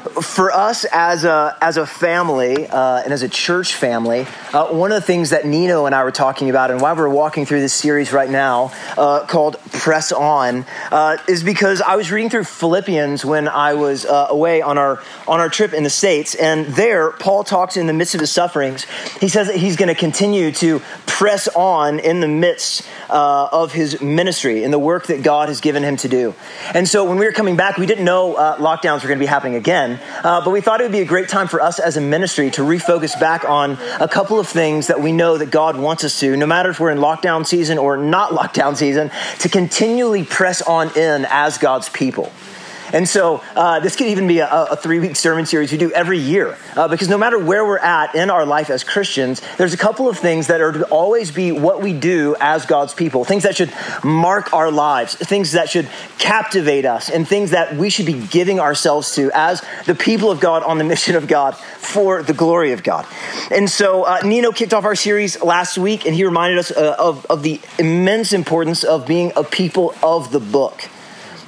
for us as a as a family uh, and as a church family, uh, one of the things that Nino and I were talking about, and why we're walking through this series right now uh, called "Press On," uh, is because I was reading through Philippians when I was uh, away on our on our trip in the states, and there Paul talks in the midst of his sufferings. He says that he's going to continue to press on in the midst uh, of his ministry and the work that God has given him to do. And so when we were coming back, we didn't know lockdowns were going to be happening again. Uh, but we thought it would be a great time for us as a ministry to refocus back on a couple of things that we know that God wants us to, no matter if we're in lockdown season or not lockdown season, to continually press on in as God's people. And so uh, this could even be a, a three week sermon series we do every year uh, because no matter where we're at in our life as Christians, there's a couple of things that are to always be what we do as God's people, things that should mark our lives, things that should captivate us, and things that we should be giving ourselves to as the people of God on the mission of God for the glory of God. And so uh, Nino kicked off our series last week and he reminded us uh, of, of the immense importance of being a people of the book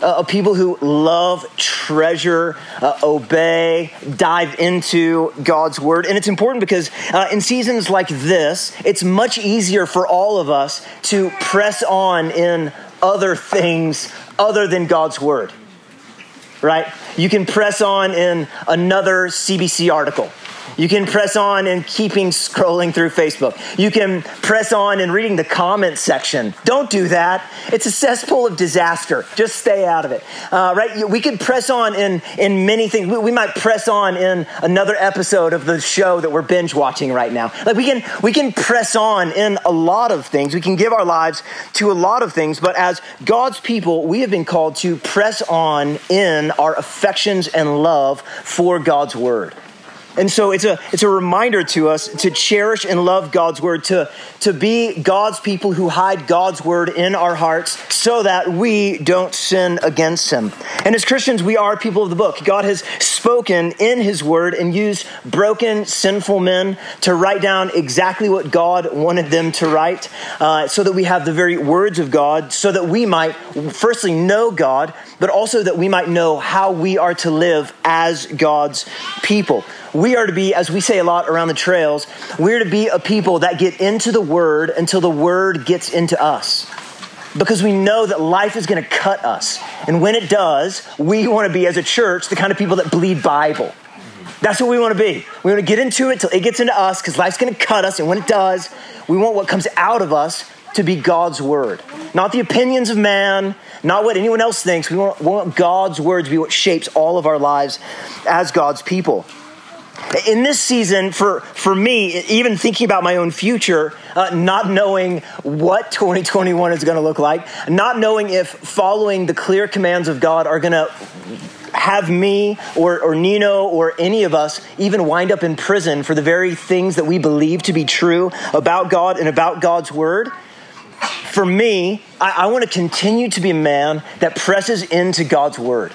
uh, of people who love, treasure, uh, obey, dive into God's word. And it's important because uh, in seasons like this, it's much easier for all of us to press on in other things other than God's word. Right? You can press on in another CBC article you can press on and keeping scrolling through Facebook. You can press on and reading the comment section. Don't do that. It's a cesspool of disaster. Just stay out of it. Uh, right? We can press on in, in many things. We, we, might press on in another episode of the show that we're binge watching right now. Like we can, we can press on in a lot of things. We can give our lives to a lot of things. But as God's people, we have been called to press on in our affections and love for God's word. And so it's a, it's a reminder to us to cherish and love God's word, to, to be God's people who hide God's word in our hearts so that we don't sin against him. And as Christians, we are people of the book. God has spoken in his word and used broken, sinful men to write down exactly what God wanted them to write uh, so that we have the very words of God, so that we might, firstly, know God, but also that we might know how we are to live as God's people. We are to be, as we say a lot around the trails, we're to be a people that get into the Word until the Word gets into us. Because we know that life is going to cut us. And when it does, we want to be, as a church, the kind of people that bleed Bible. That's what we want to be. We want to get into it till it gets into us because life's going to cut us. And when it does, we want what comes out of us to be God's word. Not the opinions of man, not what anyone else thinks. We want, we want God's word to be what shapes all of our lives as God's people in this season, for, for me, even thinking about my own future, uh, not knowing what 2021 is going to look like, not knowing if following the clear commands of God are going to have me or, or Nino or any of us even wind up in prison for the very things that we believe to be true about God and about God's word. For me, I, I want to continue to be a man that presses into God's word.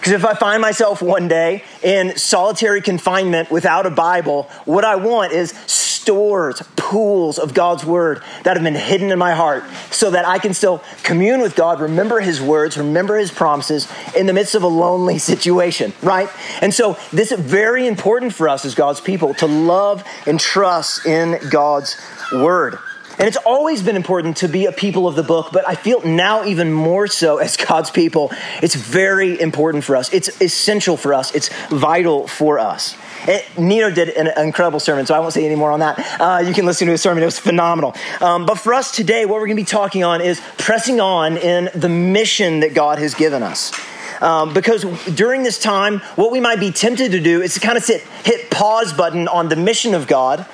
Because if I find myself one day in solitary confinement without a Bible, what I want is stores, pools of God's word that have been hidden in my heart so that I can still commune with God, remember his words, remember his promises in the midst of a lonely situation, right? And so this is very important for us as God's people to love and trust in God's word. And it's always been important to be a people of the book, but I feel now even more so as God's people, it's very important for us. It's essential for us. It's vital for us. It, Nino did an incredible sermon, so I won't say any more on that. Uh, you can listen to his sermon, it was phenomenal. Um, but for us today, what we're going to be talking on is pressing on in the mission that God has given us. Um, because during this time, what we might be tempted to do is to kind of sit, hit pause button on the mission of God,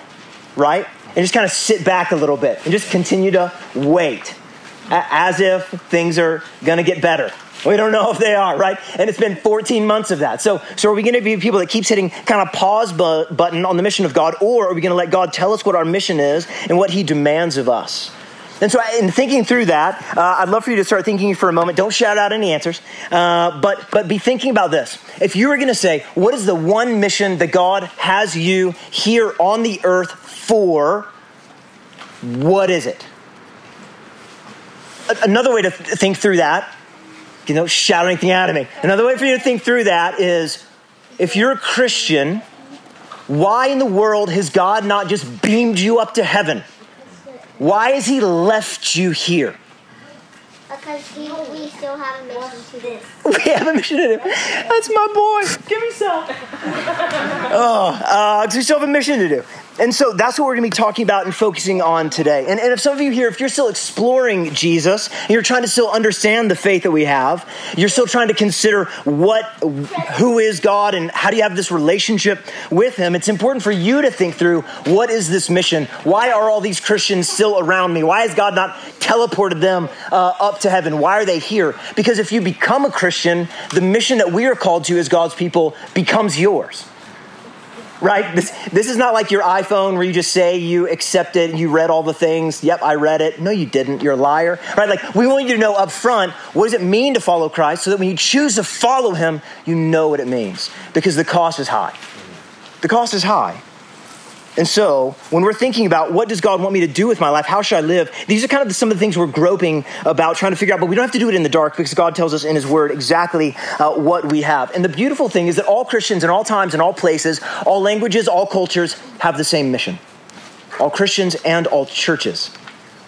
right? And just kind of sit back a little bit and just continue to wait as if things are going to get better. We don't know if they are, right? And it's been 14 months of that. So, so are we going to be people that keeps hitting kind of pause bu- button on the mission of God, or are we going to let God tell us what our mission is and what He demands of us? And so, in thinking through that, uh, I'd love for you to start thinking for a moment. Don't shout out any answers, uh, but but be thinking about this. If you were going to say, "What is the one mission that God has you here on the earth for?" What is it? Another way to think through that, you know, shout anything out of me. Another way for you to think through that is, if you're a Christian, why in the world has God not just beamed you up to heaven? Why has He left you here? Because he, we still have a mission to this. We have a mission to do. That's my boy. Give me some. oh, uh, we still have a mission to do. And so that's what we're going to be talking about and focusing on today. And, and if some of you here, if you're still exploring Jesus, and you're trying to still understand the faith that we have, you're still trying to consider what, who is God and how do you have this relationship with Him, it's important for you to think through what is this mission? Why are all these Christians still around me? Why has God not teleported them uh, up to heaven? Why are they here? Because if you become a Christian, the mission that we are called to as God's people becomes yours right? This, this is not like your iPhone where you just say you accepted, you read all the things. Yep, I read it. No, you didn't. You're a liar, right? Like we want you to know up front what does it mean to follow Christ, so that when you choose to follow Him, you know what it means because the cost is high. The cost is high. And so, when we're thinking about what does God want me to do with my life, how should I live, these are kind of some of the things we're groping about, trying to figure out, but we don't have to do it in the dark because God tells us in His Word exactly uh, what we have. And the beautiful thing is that all Christians in all times and all places, all languages, all cultures have the same mission. All Christians and all churches.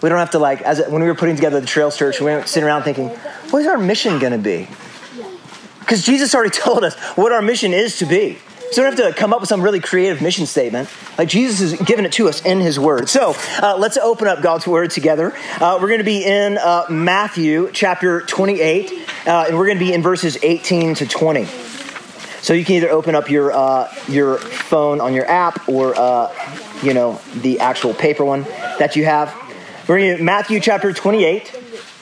We don't have to, like, as when we were putting together the Trails Church, we weren't sitting around thinking, what is our mission going to be? Because Jesus already told us what our mission is to be. So we don't have to come up with some really creative mission statement. Like Jesus has given it to us in His Word. So uh, let's open up God's Word together. Uh, we're going to be in uh, Matthew chapter 28, uh, and we're going to be in verses 18 to 20. So you can either open up your uh, your phone on your app or uh, you know the actual paper one that you have. We're in Matthew chapter 28,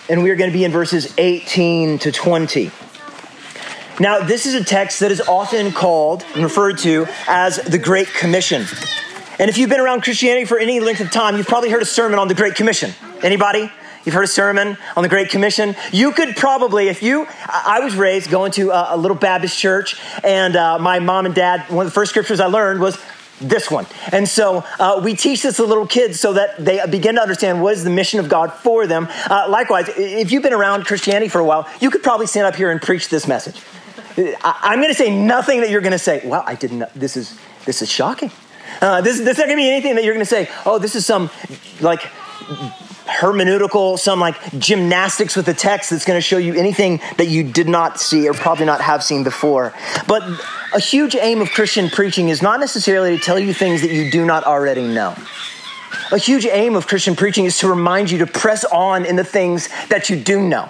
and we are going to be in verses 18 to 20. Now, this is a text that is often called and referred to as the Great Commission. And if you've been around Christianity for any length of time, you've probably heard a sermon on the Great Commission. Anybody? You've heard a sermon on the Great Commission. You could probably, if you, I was raised going to a, little Baptist church, and uh, my mom and dad, one of the first scriptures I learned was this one. And so uh, we teach this to little kids so that they begin to understand what is the mission of God for them. Uh, likewise, if you've been around Christianity for a while, you could probably stand up here and preach this message. I, am going to say nothing that you're going to say, well, I didn't know. This is, this is shocking. Uh, this, this is not going to be anything that you're going to say, oh, this is some like hermeneutical, some like gymnastics with the text that's going to show you anything that you did not see or probably not have seen before. But a huge aim of Christian preaching is not necessarily to tell you things that you do not already know. A huge aim of Christian preaching is to remind you to press on in the things that you do know.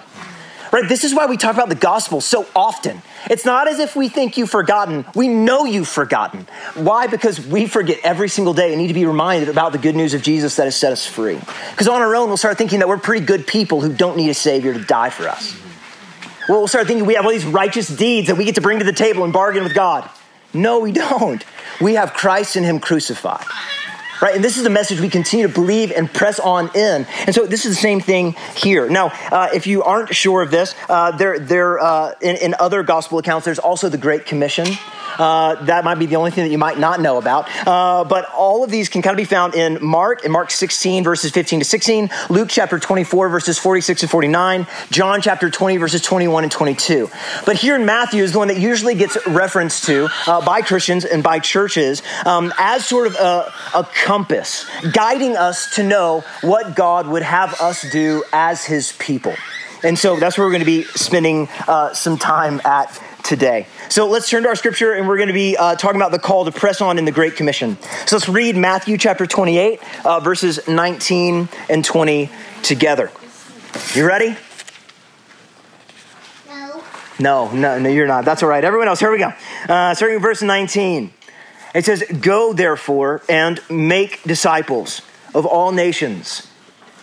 Right? This is why we talk about the gospel so often. It's not as if we think you've forgotten. We know you've forgotten. Why? Because we forget every single day and need to be reminded about the good news of Jesus that has set us free. Because on our own, we'll start thinking that we're pretty good people who don't need a Savior to die for us. Well, we'll start thinking we have all these righteous deeds that we get to bring to the table and bargain with God. No, we don't. We have Christ and Him crucified right? And this is the message we continue to believe and press on in. And so this is the same thing here. Now, uh, if you aren't sure of this, uh, there, there uh, in, in other gospel accounts, there's also the Great Commission. Uh, that might be the only thing that you might not know about. Uh, but all of these can kind of be found in Mark, in Mark 16, verses 15 to 16, Luke chapter 24, verses 46 to 49, John chapter 20, verses 21 and 22. But here in Matthew is the one that usually gets referenced to uh, by Christians and by churches um, as sort of a, a compass, guiding us to know what God would have us do as his people. And so that's where we're going to be spending uh, some time at today. So let's turn to our scripture and we're going to be uh, talking about the call to press on in the Great Commission. So let's read Matthew chapter 28, uh, verses 19 and 20 together. You ready? No. No, no, no, you're not. That's all right. Everyone else, here we go. Uh, starting with verse 19. It says, Go therefore and make disciples of all nations,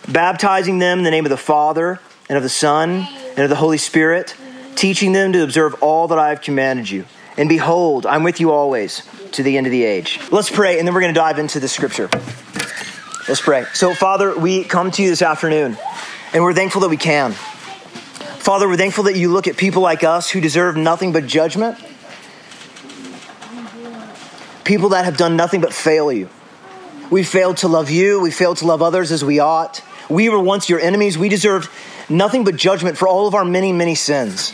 baptizing them in the name of the Father and of the Son and of the Holy Spirit teaching them to observe all that I have commanded you. And behold, I'm with you always to the end of the age. Let's pray, and then we're going to dive into the scripture. Let's pray. So, Father, we come to you this afternoon, and we're thankful that we can. Father, we're thankful that you look at people like us who deserve nothing but judgment, people that have done nothing but fail you. We failed to love you, we failed to love others as we ought. We were once your enemies. We deserved nothing but judgment for all of our many, many sins.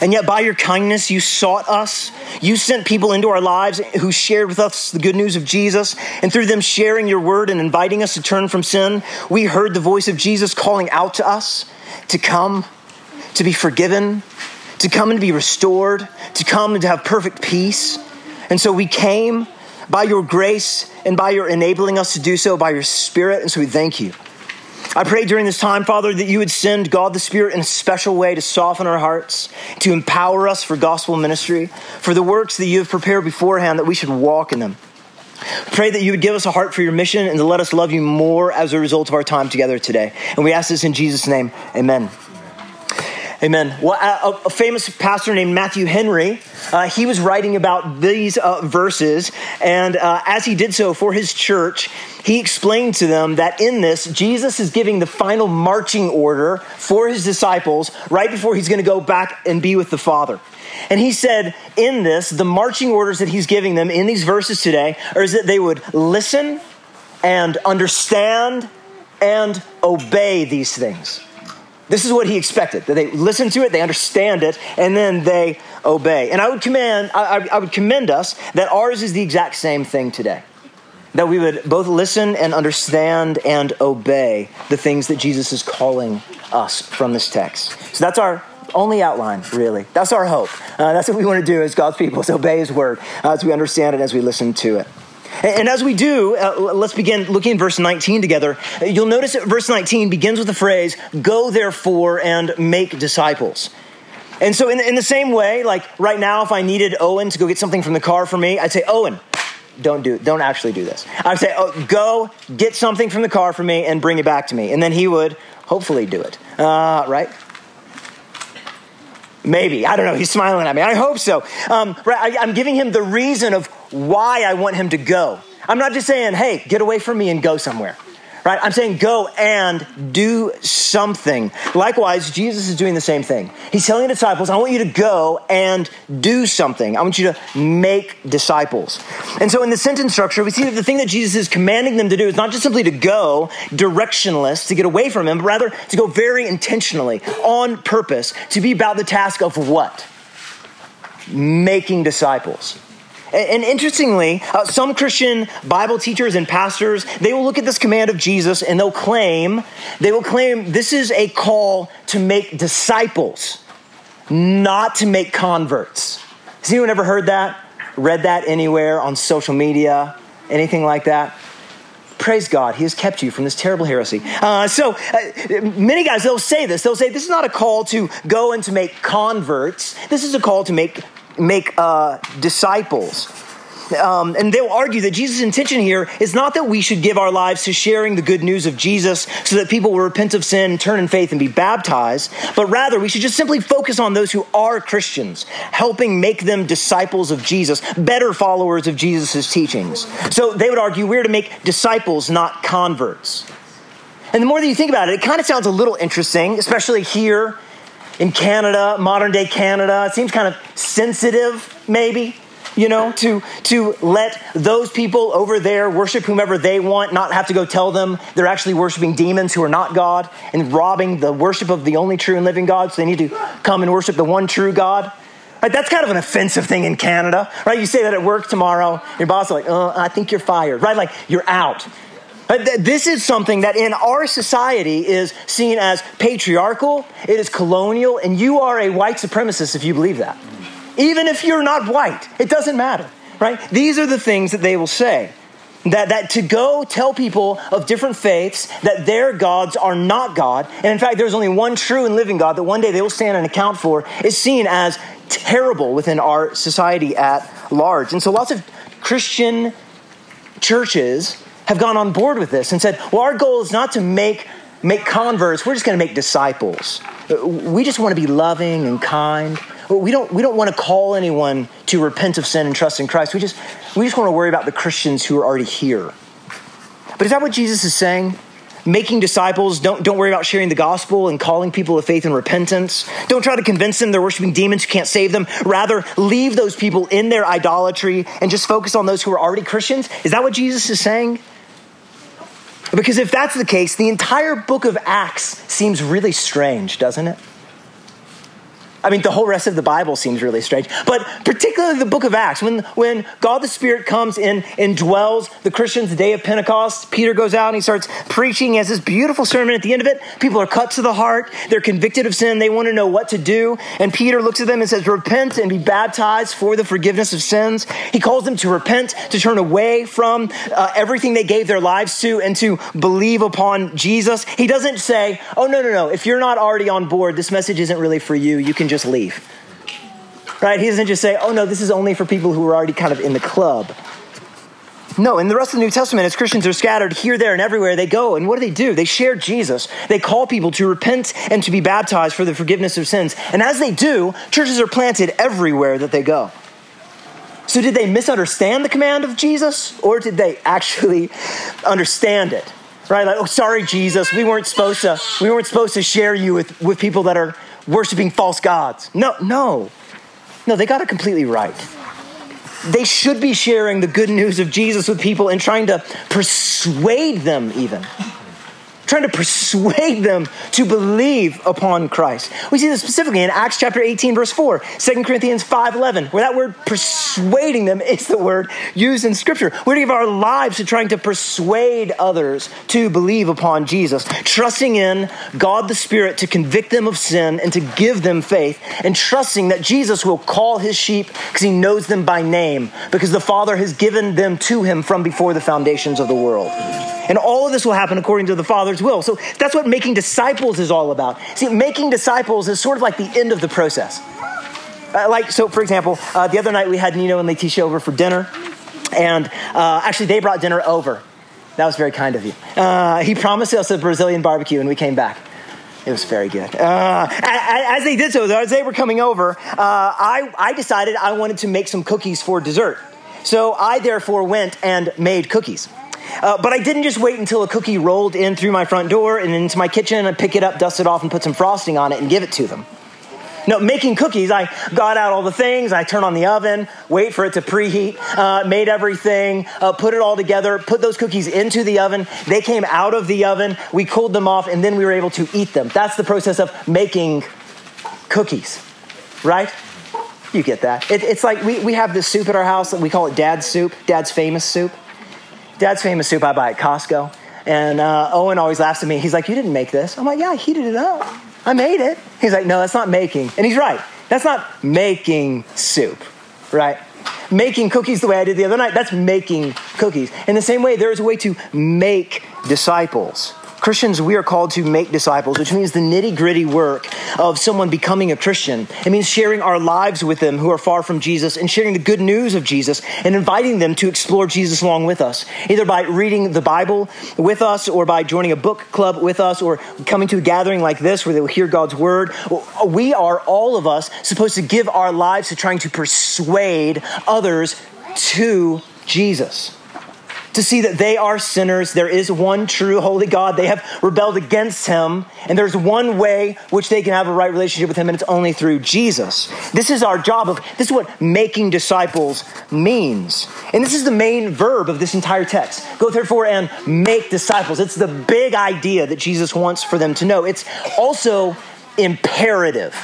And yet, by your kindness, you sought us. You sent people into our lives who shared with us the good news of Jesus. And through them sharing your word and inviting us to turn from sin, we heard the voice of Jesus calling out to us to come, to be forgiven, to come and be restored, to come and to have perfect peace. And so we came by your grace and by your enabling us to do so by your Spirit. And so we thank you. I pray during this time, Father, that you would send God the Spirit in a special way to soften our hearts, to empower us for gospel ministry, for the works that you have prepared beforehand, that we should walk in them. Pray that you would give us a heart for your mission and to let us love you more as a result of our time together today. And we ask this in Jesus' name. Amen. Amen. Well, a, a, famous pastor named Matthew Henry, uh, he was writing about these uh, verses, and uh, as he did so for his church, he explained to them that in this, Jesus is giving the final marching order for his disciples right before he's going to go back and be with the Father. And he said, in this, the marching orders that he's giving them in these verses today are that they would listen and understand and obey these things. This is what he expected that they listen to it, they understand it, and then they obey. And I would command, I, I would commend us that ours is the exact same thing today. That we would both listen and understand and obey the things that Jesus is calling us from this text. So that's our only outline, really. That's our hope. Uh, that's what we want to do as God's people, is obey His word uh, as we understand it, as we listen to it. And as we do, uh, let's begin looking at verse 19 together. You'll notice that verse 19 begins with the phrase, Go therefore and make disciples. And so, in, in the same way, like right now, if I needed Owen to go get something from the car for me, I'd say, Owen, don't do don't actually do this. I'd say, oh, go get something from the car for me and bring it back to me. And then he would hopefully do it. Uh, right? Maybe. I don't know. He's smiling at me. I hope so. Um, right, I, I'm giving him the reason of why I want him to go. I'm not just saying, hey, get away from me and go somewhere right? I'm saying go and do something. Likewise, Jesus is doing the same thing. He's telling the disciples, I want you to go and do something. I want you to make disciples. And so in the sentence structure, we see that the thing that Jesus is commanding them to do is not just simply to go directionless, to get away from him, but rather to go very intentionally, on purpose, to be about the task of what? Making disciples. And interestingly, uh, some Christian Bible teachers and pastors, they will look at this command of Jesus and they'll claim, they will claim this is a call to make disciples, not to make converts. Has anyone ever heard that? Read that anywhere on social media? Anything like that? Praise God, He has kept you from this terrible heresy. Uh, so, uh, many guys, they'll say this. They'll say, This is not a call to go and to make converts. This is a call to make make uh, disciples. Um, and they'll argue that Jesus' intention here is not that we should give our lives to sharing the good news of Jesus so that people will repent of sin, turn in faith, and be baptized, but rather we should just simply focus on those who are Christians, helping make them disciples of Jesus, better followers of Jesus' teachings. So they would argue we're to make disciples, not converts. And the more that you think about it, it kind of sounds a little interesting, especially here in Canada, modern day Canada. It seems kind of sensitive, maybe, you know, to, to let those people over there worship whomever they want, not have to go tell them they're actually worshiping demons who are not God and robbing the worship of the only true and living God. So they need to come and worship the one true God. Right, that's kind of an offensive thing in Canada, right? You say that at work tomorrow, your boss is like, oh, I think you're fired, right? Like, you're out. Uh, this is something that in our society is seen as patriarchal, it is colonial, and you are a white supremacist if you believe that. Even if you're not white, it doesn't matter, right? These are the things that they will say. That, that to go tell people of different faiths that their gods are not God, and in fact, there's only one true and living God that one day they will stand and account for, is seen as terrible within our society at large. And so lots of Christian churches have gone on board with this and said, well, our goal is not to make, make converts, we're just going to make disciples. We just want to be loving and kind. We don't, we don't want to call anyone to repent of sin and trust in Christ. We just, we just want to worry about the Christians who are already here. But is that what Jesus is saying? making disciples. Don't, don't worry about sharing the gospel and calling people to faith and repentance. Don't try to convince them they're worshiping demons who can't save them. Rather, leave those people in their idolatry and just focus on those who are already Christians. Is that what Jesus is saying? Because if that's the case, the entire book of Acts seems really strange, doesn't it? I mean, the whole rest of the Bible seems really strange, but particularly the book of Acts, when, when God the Spirit comes in and dwells the Christians the day of Pentecost, Peter goes out and he starts preaching. He has this beautiful sermon at the end of it. People are cut to the heart. They're convicted of sin. They want to know what to do. And Peter looks at them and says, Repent and be baptized for the forgiveness of sins. He calls them to repent, to turn away from uh, everything they gave their lives to, and to believe upon Jesus. He doesn't say, Oh, no, no, no. If you're not already on board, this message isn't really for you. You can just leave. Right? He doesn't just say, oh no, this is only for people who are already kind of in the club. No, in the rest of the New Testament, as Christians are scattered here, there, and everywhere, they go. And what do they do? They share Jesus. They call people to repent and to be baptized for the forgiveness of sins. And as they do, churches are planted everywhere that they go. So, did they misunderstand the command of Jesus, or did they actually understand it? Right? Like, oh, sorry, Jesus, we weren't supposed to. We weren't supposed to share you with, with people that are worshiping false gods. No, no. No, they got it completely right. They should be sharing the good news of Jesus with people and trying to persuade them, even trying to persuade them to believe upon Christ. We see this specifically in Acts chapter 18, verse 4, 2 Corinthians 5 11, where that word persuading them is the word used in Scripture. We're to give our lives to trying to persuade others to believe upon Jesus, trusting in God the Spirit to convict them of sin and to give them faith, and trusting that Jesus will call his sheep because he knows them by name, because the Father has given them to him from before the foundations of the world. And all of this will happen according to the Father's will. So that's what making disciples is all about. See, making disciples is sort of like the end of the process. Uh, like, so for example, uh, the other night we had Nino and Letitia over for dinner. And uh, actually, they brought dinner over. That was very kind of you. Uh, he promised us a Brazilian barbecue, and we came back. It was very good. Uh, as they did so, as they were coming over, uh, I, I decided I wanted to make some cookies for dessert. So I therefore went and made cookies. Uh, but I didn't just wait until a cookie rolled in through my front door and into my kitchen and pick it up, dust it off, and put some frosting on it and give it to them. No, making cookies, I got out all the things, I turn on the oven, wait for it to preheat, uh, made everything, uh, put it all together, put those cookies into the oven. They came out of the oven, we cooled them off, and then we were able to eat them. That's the process of making cookies, right? You get that. It, it's like we, we have this soup at our house, we call it Dad's soup, Dad's famous soup. Dad's famous soup I buy at Costco. And uh, Owen always laughs at me. He's like, You didn't make this. I'm like, Yeah, I heated it up. I made it. He's like, No, that's not making. And he's right. That's not making soup, right? Making cookies the way I did the other night, that's making cookies. In the same way, there is a way to make disciples. Christians, we are called to make disciples, which means the nitty gritty work of someone becoming a Christian. It means sharing our lives with them who are far from Jesus and sharing the good news of Jesus and inviting them to explore Jesus along with us, either by reading the Bible with us or by joining a book club with us or coming to a gathering like this where they will hear God's word. We are, all of us, supposed to give our lives to trying to persuade others to Jesus to see that they are sinners. There is one true holy God. They have rebelled against him, and there's one way which they can have a right relationship with him, and it's only through Jesus. This is our job of this is what making disciples means. And this is the main verb of this entire text. Go therefore and make disciples. It's the big idea that Jesus wants for them to know. It's also imperative.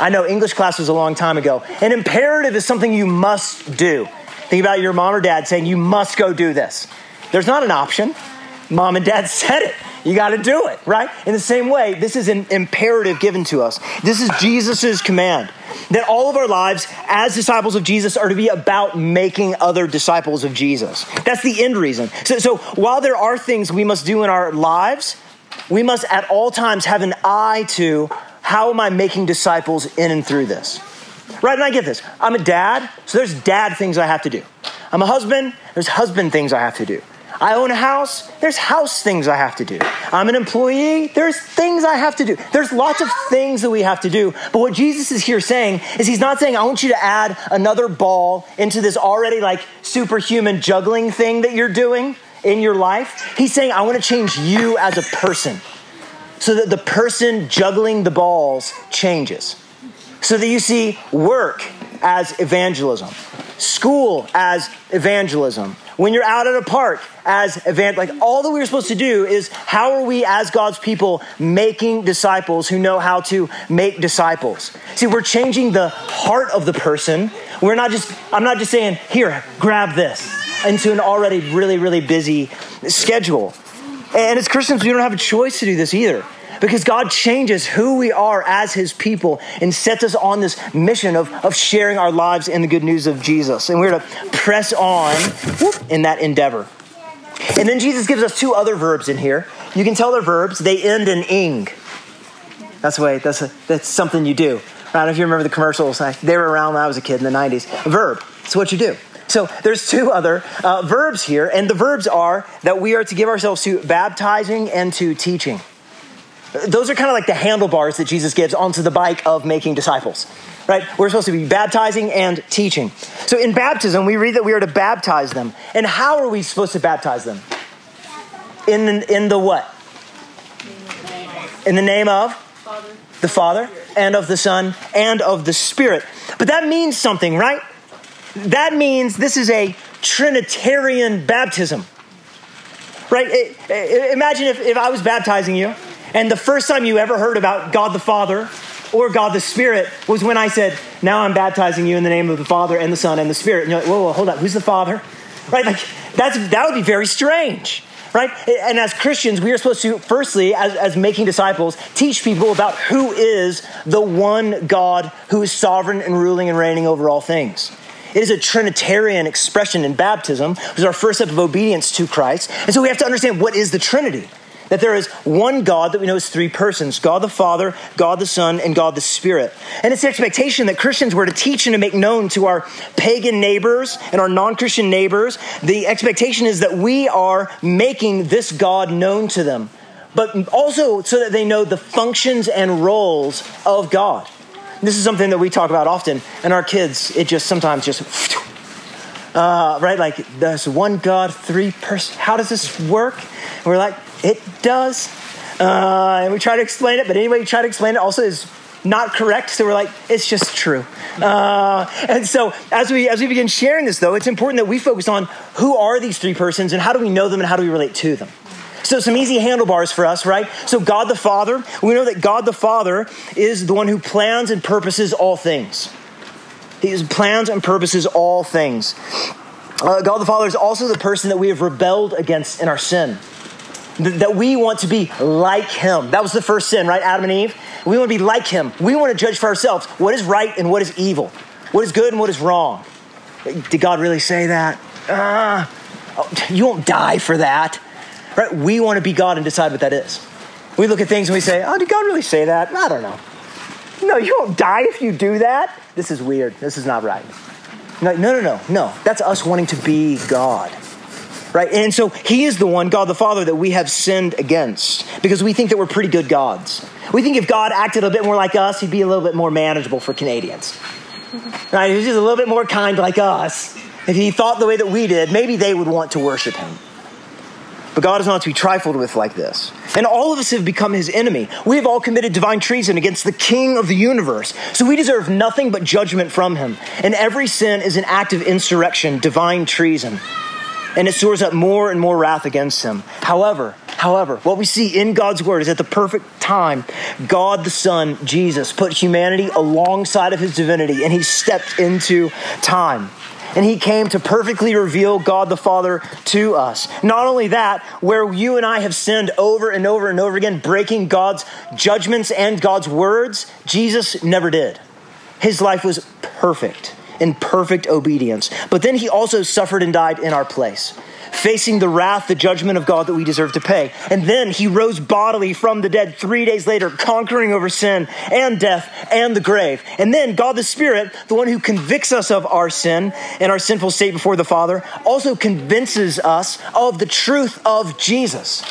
I know English class was a long time ago. An imperative is something you must do. Think about your mom or dad saying, You must go do this. There's not an option. Mom and dad said it. You got to do it, right? In the same way, this is an imperative given to us. This is Jesus' command that all of our lives as disciples of Jesus are to be about making other disciples of Jesus. That's the end reason. So, so while there are things we must do in our lives, we must at all times have an eye to how am I making disciples in and through this? Right? And I get this. I'm a dad, so there's dad things I have to do. I'm a husband, there's husband things I have to do. I own a house, there's house things I have to do. I'm an employee, there's things I have to do. There's lots of things that we have to do. But what Jesus is here saying is he's not saying, I want you to add another ball into this already like superhuman juggling thing that you're doing in your life. He's saying, I want to change you as a person so that the person juggling the balls changes so that you see work as evangelism, school as evangelism. When you're out at a park as event, like all that we're supposed to do is how are we as God's people making disciples who know how to make disciples? See, we're changing the heart of the person. We're not just, I'm not just saying, here, grab this into an already really, really busy schedule. And as Christians, we don't have a choice to do this either because God changes who we are as His people and sets us on this mission of, of sharing our lives in the good news of Jesus. And we're to press on in that endeavor. And then Jesus gives us two other verbs in here. You can tell they're verbs, they end in ing. That's the way, that's, a, that's something you do. I don't know if you remember the commercials. They were around when I was a kid in the 90s. A verb, it's what you do. So there's two other uh, verbs here, and the verbs are that we are to give ourselves to baptizing and to teaching. Those are kind of like the handlebars that Jesus gives onto the bike of making disciples, right? We're supposed to be baptizing and teaching. So in baptism, we read that we are to baptize them. And how are we supposed to baptize them? In the, in the what? In the name of? The Father, and of the Son, and of the Spirit. But that means something, right? That means this is a Trinitarian baptism. Right? Imagine if, if I was baptizing you and the first time you ever heard about God the Father or God the Spirit was when I said, Now I'm baptizing you in the name of the Father and the Son and the Spirit. And you're like, Whoa, whoa, hold up, who's the Father? Right? Like, that's, that would be very strange. Right? And as Christians, we are supposed to, firstly, as, as making disciples, teach people about who is the one God who is sovereign and ruling and reigning over all things. It is a Trinitarian expression in baptism, is our first step of obedience to Christ. And so we have to understand what is the Trinity that there is one God that we know is three persons God the Father, God the Son, and God the Spirit. And it's the expectation that Christians were to teach and to make known to our pagan neighbors and our non Christian neighbors. The expectation is that we are making this God known to them, but also so that they know the functions and roles of God. This is something that we talk about often, and our kids, it just sometimes just. Uh, right, like there's one God, three persons. How does this work? We're like, it does. Uh, and we try to explain it, but anyway, you try to explain it also is not correct. So we're like, it's just true. Uh, and so as we as we begin sharing this, though, it's important that we focus on who are these three persons and how do we know them and how do we relate to them. So some easy handlebars for us, right? So God the Father, we know that God the Father is the one who plans and purposes all things. He plans and purposes all things. Uh, God the Father is also the person that we have rebelled against in our sin that we want to be like him. That was the first sin, right? Adam and Eve. We want to be like him. We want to judge for ourselves what is right and what is evil, what is good and what is wrong. Did God really say that? Uh, you won't die for that, right? We want to be God and decide what that is. We look at things and we say, oh, did God really say that? I don't know. No, you won't die if you do that. This is weird. This is not right. No, no, no, no. no. That's us wanting to be God right? And so he is the one, God the Father, that we have sinned against because we think that we're pretty good gods. We think if God acted a bit more like us, he'd be a little bit more manageable for Canadians. Right? If he's just a little bit more kind like us, if he thought the way that we did, maybe they would want to worship him. But God is not to be trifled with like this. And all of us have become his enemy. We have all committed divine treason against the king of the universe. So we deserve nothing but judgment from him. And every sin is an act of insurrection, divine treason and it stores up more and more wrath against him. However, however, what we see in God's word is at the perfect time, God the Son, Jesus, put humanity alongside of his divinity and he stepped into time. And he came to perfectly reveal God the Father to us. Not only that, where you and I have sinned over and over and over again, breaking God's judgments and God's words, Jesus never did. His life was perfect in perfect obedience. But then he also suffered and died in our place, facing the wrath, the judgment of God that we deserve to pay. And then he rose bodily from the dead three days later, conquering over sin and death and the grave. And then God the Spirit, the one who convicts us of our sin and our sinful state before the Father, also convinces us of the truth of Jesus.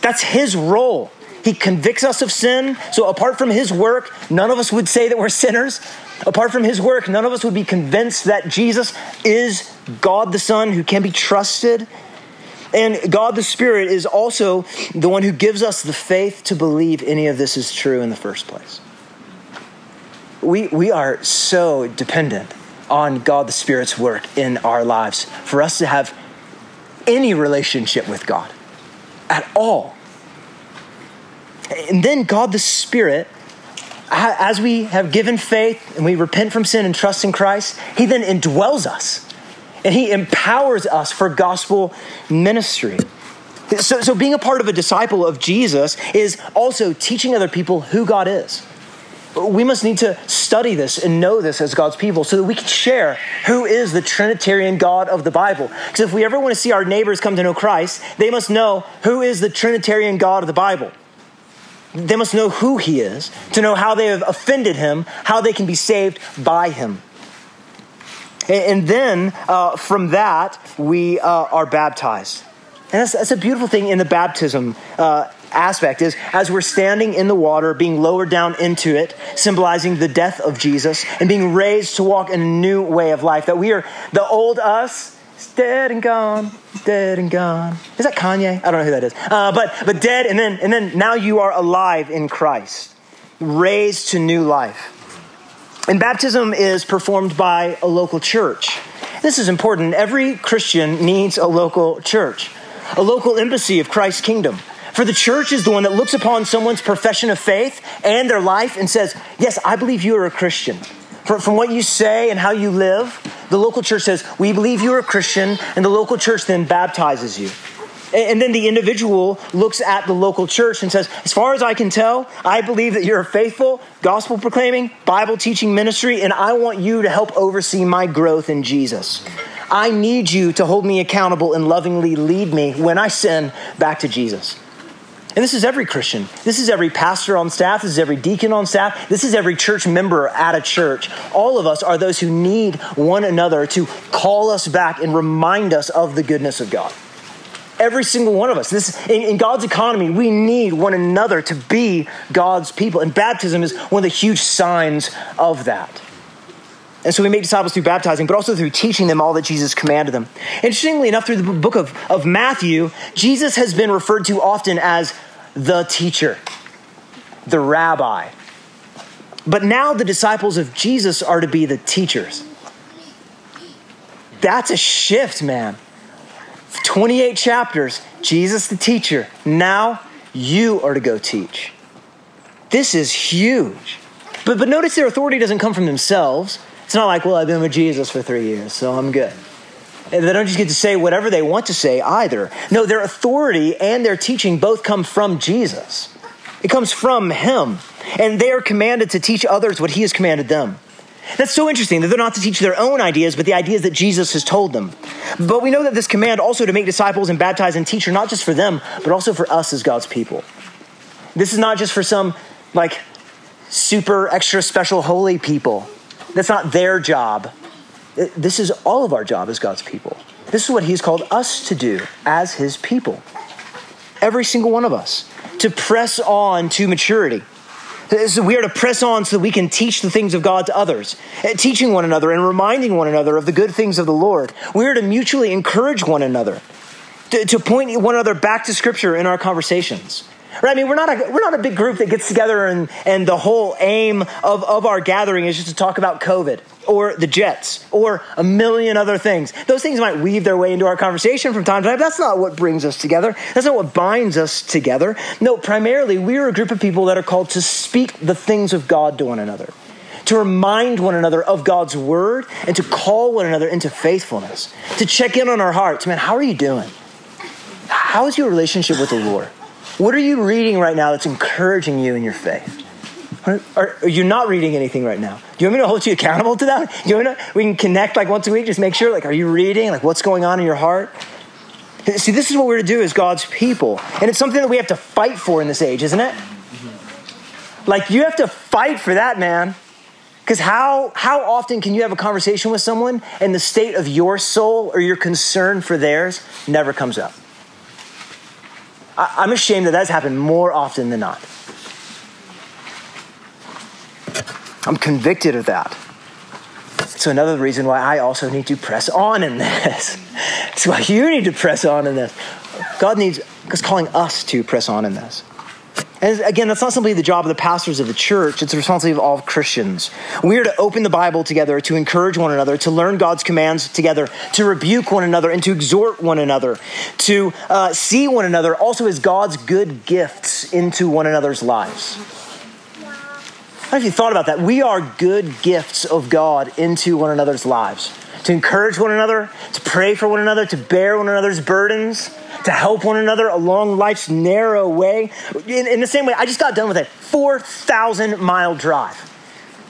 That's his role. He convicts us of sin. So, apart from his work, none of us would say that we're sinners. Apart from his work, none of us would be convinced that Jesus is God the Son who can be trusted. And God the Spirit is also the one who gives us the faith to believe any of this is true in the first place. We, we are so dependent on God the Spirit's work in our lives for us to have any relationship with God at all. And then God the Spirit, as we have given faith and we repent from sin and trust in Christ, He then indwells us and He empowers us for gospel ministry. So, so being a part of a disciple of Jesus is also teaching other people who God is. We must need to study this and know this as God's people so that we can share who is the Trinitarian God of the Bible. Because if we ever want to see our neighbors come to know Christ, they must know who is the Trinitarian God of the Bible. They must know who He is, to know how they have offended Him, how they can be saved by Him. And then uh, from that, we uh, are baptized. And that's, that's, a beautiful thing in the baptism uh, aspect is as we're standing in the water, being lowered down into it, symbolizing the death of Jesus, and being raised to walk in a new way of life. That we are the old us, dead and gone, dead and gone. Is that Kanye? I don't know who that is. Uh, but but dead, and then and then now you are alive in Christ, raised to new life. And baptism is performed by a local church. This is important. Every Christian needs a local church, a local embassy of Christ's kingdom. For the church is the one that looks upon someone's profession of faith and their life and says, Yes, I believe you are a Christian. From, what you say and how you live, the local church says, We believe you are a Christian, and the local church then baptizes you. And then the individual looks at the local church and says, As far as I can tell, I believe that you're a faithful, gospel proclaiming, Bible teaching ministry, and I want you to help oversee my growth in Jesus. I need you to hold me accountable and lovingly lead me when I sin back to Jesus. And this is every Christian. This is every pastor on staff. This is every deacon on staff. This is every church member at a church. All of us are those who need one another to call us back and remind us of the goodness of God. Every single one of us. This in, in God's economy, we need one another to be God's people. And baptism is one of the huge signs of that. And so we make disciples through baptizing, but also through teaching them all that Jesus commanded them. Interestingly enough, through the book of, of Matthew, Jesus has been referred to often as the teacher, the rabbi. But now the disciples of Jesus are to be the teachers. That's a shift, man. 28 chapters, Jesus the teacher. Now you are to go teach. This is huge. But, but notice their authority doesn't come from themselves. It's not like, well, I've been with Jesus for three years, so I'm good. And they don't just get to say whatever they want to say either. No, their authority and their teaching both come from Jesus. It comes from Him. And they are commanded to teach others what He has commanded them. That's so interesting that they're not to teach their own ideas, but the ideas that Jesus has told them. But we know that this command also to make disciples and baptize and teach are not just for them, but also for us as God's people. This is not just for some like super extra special holy people. That's not their job. This is all of our job as God's people. This is what He's called us to do as His people. Every single one of us to press on to maturity. So we are to press on so that we can teach the things of God to others, eh, teaching one another and reminding one another of the good things of the Lord. We are to mutually encourage one another, to, to point one another back to Scripture in our conversations. Right? I mean, we're not a, we're not a big group that gets together and, and the whole aim of, of our gathering is just to talk about COVID or the Jets or a million other things. Those things might weave their way into our conversation from time to time. That's not what brings us together. That's not what binds us together. No, primarily, we are a group of people that are called to speak the things of God to one another to remind one another of God's word and to call one another into faithfulness, to check in on our hearts. Man, how are you doing? How is your relationship with the Lord? What are you reading right now that's encouraging you in your faith? Are, are you not reading anything right now? Do you want me to hold you accountable to that? Do you want to, we can connect like once a week, just make sure, like, are you reading? Like, what's going on in your heart? See, this is what we're to do as God's people. And it's something that we have to fight for in this age, isn't it? Like, you have to fight for that, man. Because how, how often can you have a conversation with someone and the state of your soul or your concern for theirs never comes up? I, am ashamed that that's happened more often than not. I'm convicted of that. So another reason why I also need to press on in this. It's why you need to press on in this. God needs is calling us to press on in this. And again, that's not simply the job of the pastors of the church, it's the responsibility of all Christians. We are to open the Bible together, to encourage one another, to learn God's commands together, to rebuke one another, and to exhort one another, to uh, see one another also as God's good gifts into one another's lives. How have you thought about that? We are good gifts of God into one another's lives. To encourage one another, to pray for one another, to bear one another's burdens, to help one another along life's narrow way. In, in the same way, I just got done with a 4,000 mile drive.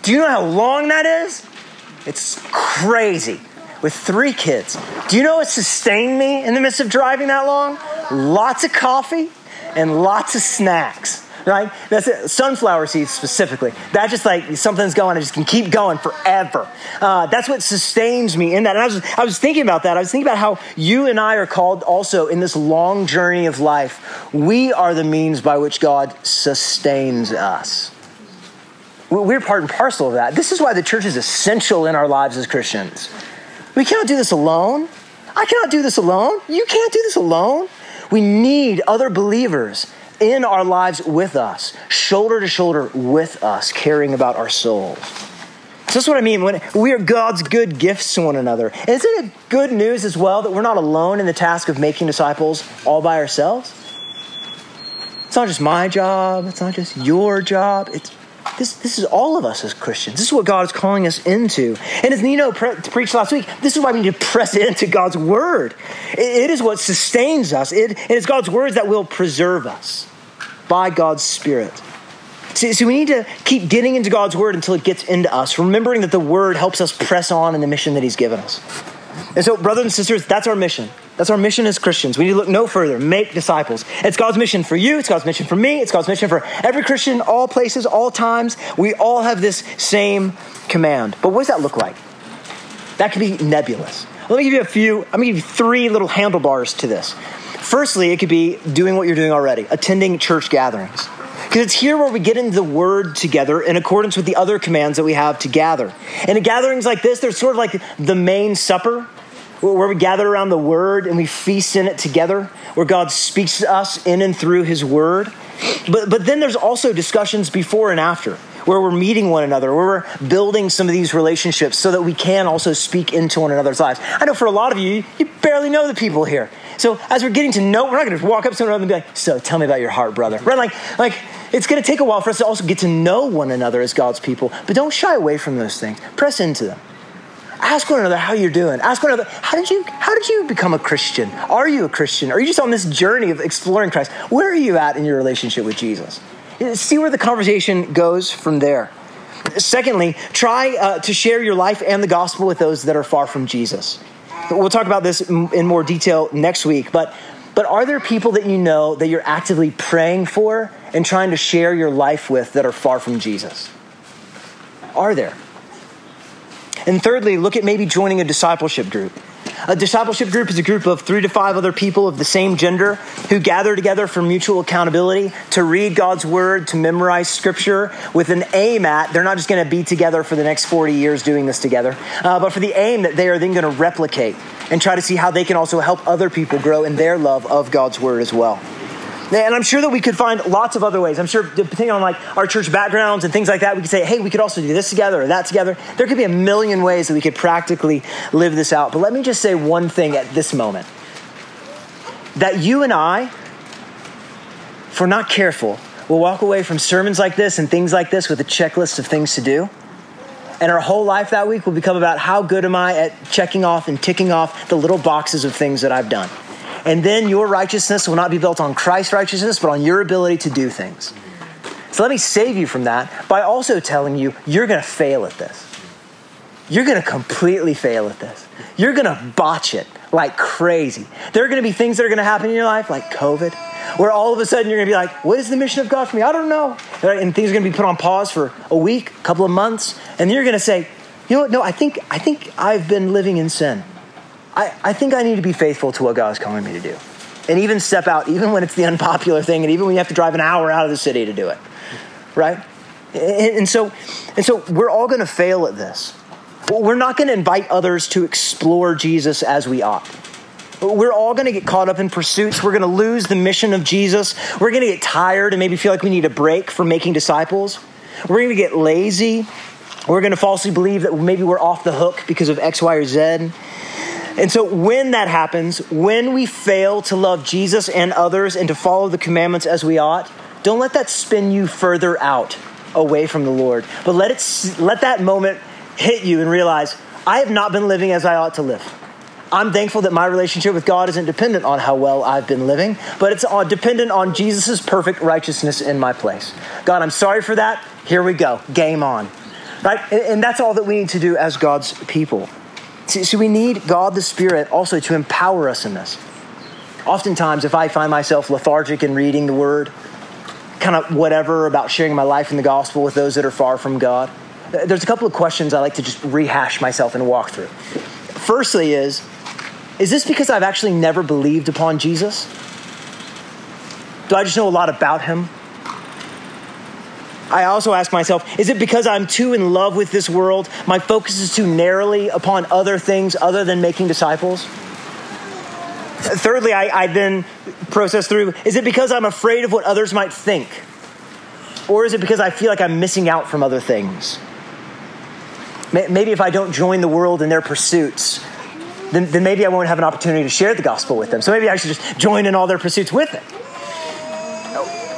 Do you know how long that is? It's crazy. With three kids. Do you know what sustained me in the midst of driving that long? Lots of coffee and lots of snacks right? That's it. Sunflower seeds specifically. That just like something's going, I just can keep going forever. Uh, that's what sustains me in that. And I was, I was thinking about that. I was thinking about how you and I are called also in this long journey of life. We are the means by which God sustains us. We're part and parcel of that. This is why the church is essential in our lives as Christians. We cannot do this alone. I cannot do this alone. You can't do this alone. We need other believers in our lives with us, shoulder to shoulder with us, caring about our souls. So that's what I mean when we are God's good gifts to one another. And isn't it good news as well that we're not alone in the task of making disciples all by ourselves? It's not just my job, it's not just your job. It's this, this is all of us as Christians. This is what God is calling us into. And as Nino pre- preached last week, this is why we need to press into God's word. it, it is what sustains us. It, it is God's words that will preserve us by God's Spirit. See, so we need to keep getting into God's word until it gets into us, remembering that the word helps us press on in the mission that He's given us. And so, brothers and sisters, that's our mission. That's our mission as Christians. We need to look no further. Make disciples. It's God's mission for you. It's God's mission for me. It's God's mission for every Christian, all places, all times. We all have this same command. But what does that look like? That could be nebulous. Let me give you a few, I'm to give you three little handlebars to this. Firstly, it could be doing what you're doing already, attending church gatherings. Because it's here where we get into the word together in accordance with the other commands that we have to gather. And in gatherings like this, there's sort of like the main supper where we gather around the word and we feast in it together, where God speaks to us in and through his word. But, but then there's also discussions before and after, where we're meeting one another, where we're building some of these relationships so that we can also speak into one another's lives. I know for a lot of you, you barely know the people here. So as we're getting to know, we're not going to walk up to someone and be like, "So, tell me about your heart, brother." Right? Like, like it's going to take a while for us to also get to know one another as God's people. But don't shy away from those things. Press into them. Ask one another how you're doing. Ask one another, how did you how did you become a Christian? Are you a Christian? Are you just on this journey of exploring Christ? Where are you at in your relationship with Jesus? See where the conversation goes from there. Secondly, try uh, to share your life and the gospel with those that are far from Jesus. We'll talk about this in more detail next week, but but are there people that you know that you're actively praying for and trying to share your life with that are far from Jesus? Are there? And thirdly, look at maybe joining a discipleship group. A discipleship group is a group of three to five other people of the same gender who gather together for mutual accountability to read God's word, to memorize scripture with an aim at, they're not just going to be together for the next 40 years doing this together, uh, but for the aim that they are then going to replicate and try to see how they can also help other people grow in their love of God's word as well. And I'm sure that we could find lots of other ways. I'm sure, depending on like our church backgrounds and things like that, we could say, hey, we could also do this together or that together. There could be a million ways that we could practically live this out. But let me just say one thing at this moment that you and I, if we're not careful, will walk away from sermons like this and things like this with a checklist of things to do. And our whole life that week will become about how good am I at checking off and ticking off the little boxes of things that I've done. And then your righteousness will not be built on Christ's righteousness, but on your ability to do things. So let me save you from that by also telling you you're going to fail at this. You're going to completely fail at this. You're going to botch it like crazy. There are going to be things that are going to happen in your life, like COVID, where all of a sudden you're going to be like, what is the mission of God for me? I don't know. And things are going to be put on pause for a week, a couple of months. And you're going to say, you know what? No, I think, I think I've been living in sin. I, I think I need to be faithful to what God is calling me to do. And even step out, even when it's the unpopular thing, and even when you have to drive an hour out of the city to do it. Right? And, and so, and so we're all going to fail at this. We're not going to invite others to explore Jesus as we ought. we're all going to get caught up in pursuits. We're going to lose the mission of Jesus. We're going to get tired and maybe feel like we need a break from making disciples. We're going to get lazy. We're going to falsely believe that maybe we're off the hook because of X, Y, or Z. And so, when that happens, when we fail to love Jesus and others and to follow the commandments as we ought, don't let that spin you further out away from the Lord. But let it let that moment hit you and realize I have not been living as I ought to live. I'm thankful that my relationship with God isn't dependent on how well I've been living, but it's dependent on Jesus' perfect righteousness in my place. God, I'm sorry for that. Here we go. Game on. Right? And that's all that we need to do as God's people. So we need God the Spirit also to empower us in this. Oftentimes, if I find myself lethargic in reading the Word, kind of whatever about sharing my life in the gospel with those that are far from God, there's a couple of questions I like to just rehash myself and walk through. Firstly, is is this because I've actually never believed upon Jesus? Do I just know a lot about him? I also ask myself, is it because I'm too in love with this world? My focus is too narrowly upon other things other than making disciples? Thirdly, I, I, then process through is it because I'm afraid of what others might think? Or is it because I feel like I'm missing out from other things? Maybe if I don't join the world in their pursuits, then, then maybe I won't have an opportunity to share the gospel with them. So maybe I should just join in all their pursuits with it.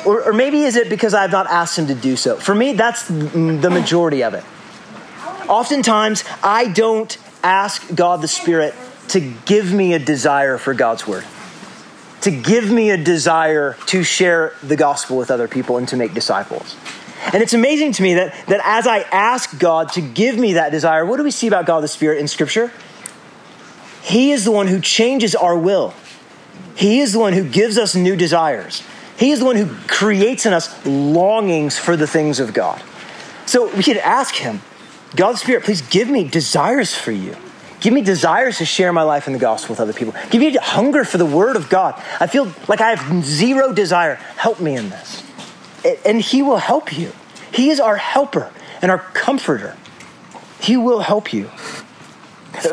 Or, or maybe is it because I have not asked him to do so? For me, that's the majority of it. Oftentimes, I don't ask God the Spirit to give me a desire for God's word, to give me a desire to share the gospel with other people and to make disciples. And it's amazing to me that, that as I ask God to give me that desire, what do we see about God the Spirit in Scripture? He is the one who changes our will. He is the one who gives us new desires. He is the one who creates in us longings for the things of God. So we could ask Him, God Spirit, please give me desires for you. Give me desires to share my life in the gospel with other people. Give me hunger for the Word of God. I feel like I have zero desire. Help me in this. And He will help you. He is our helper and our comforter. He will help you.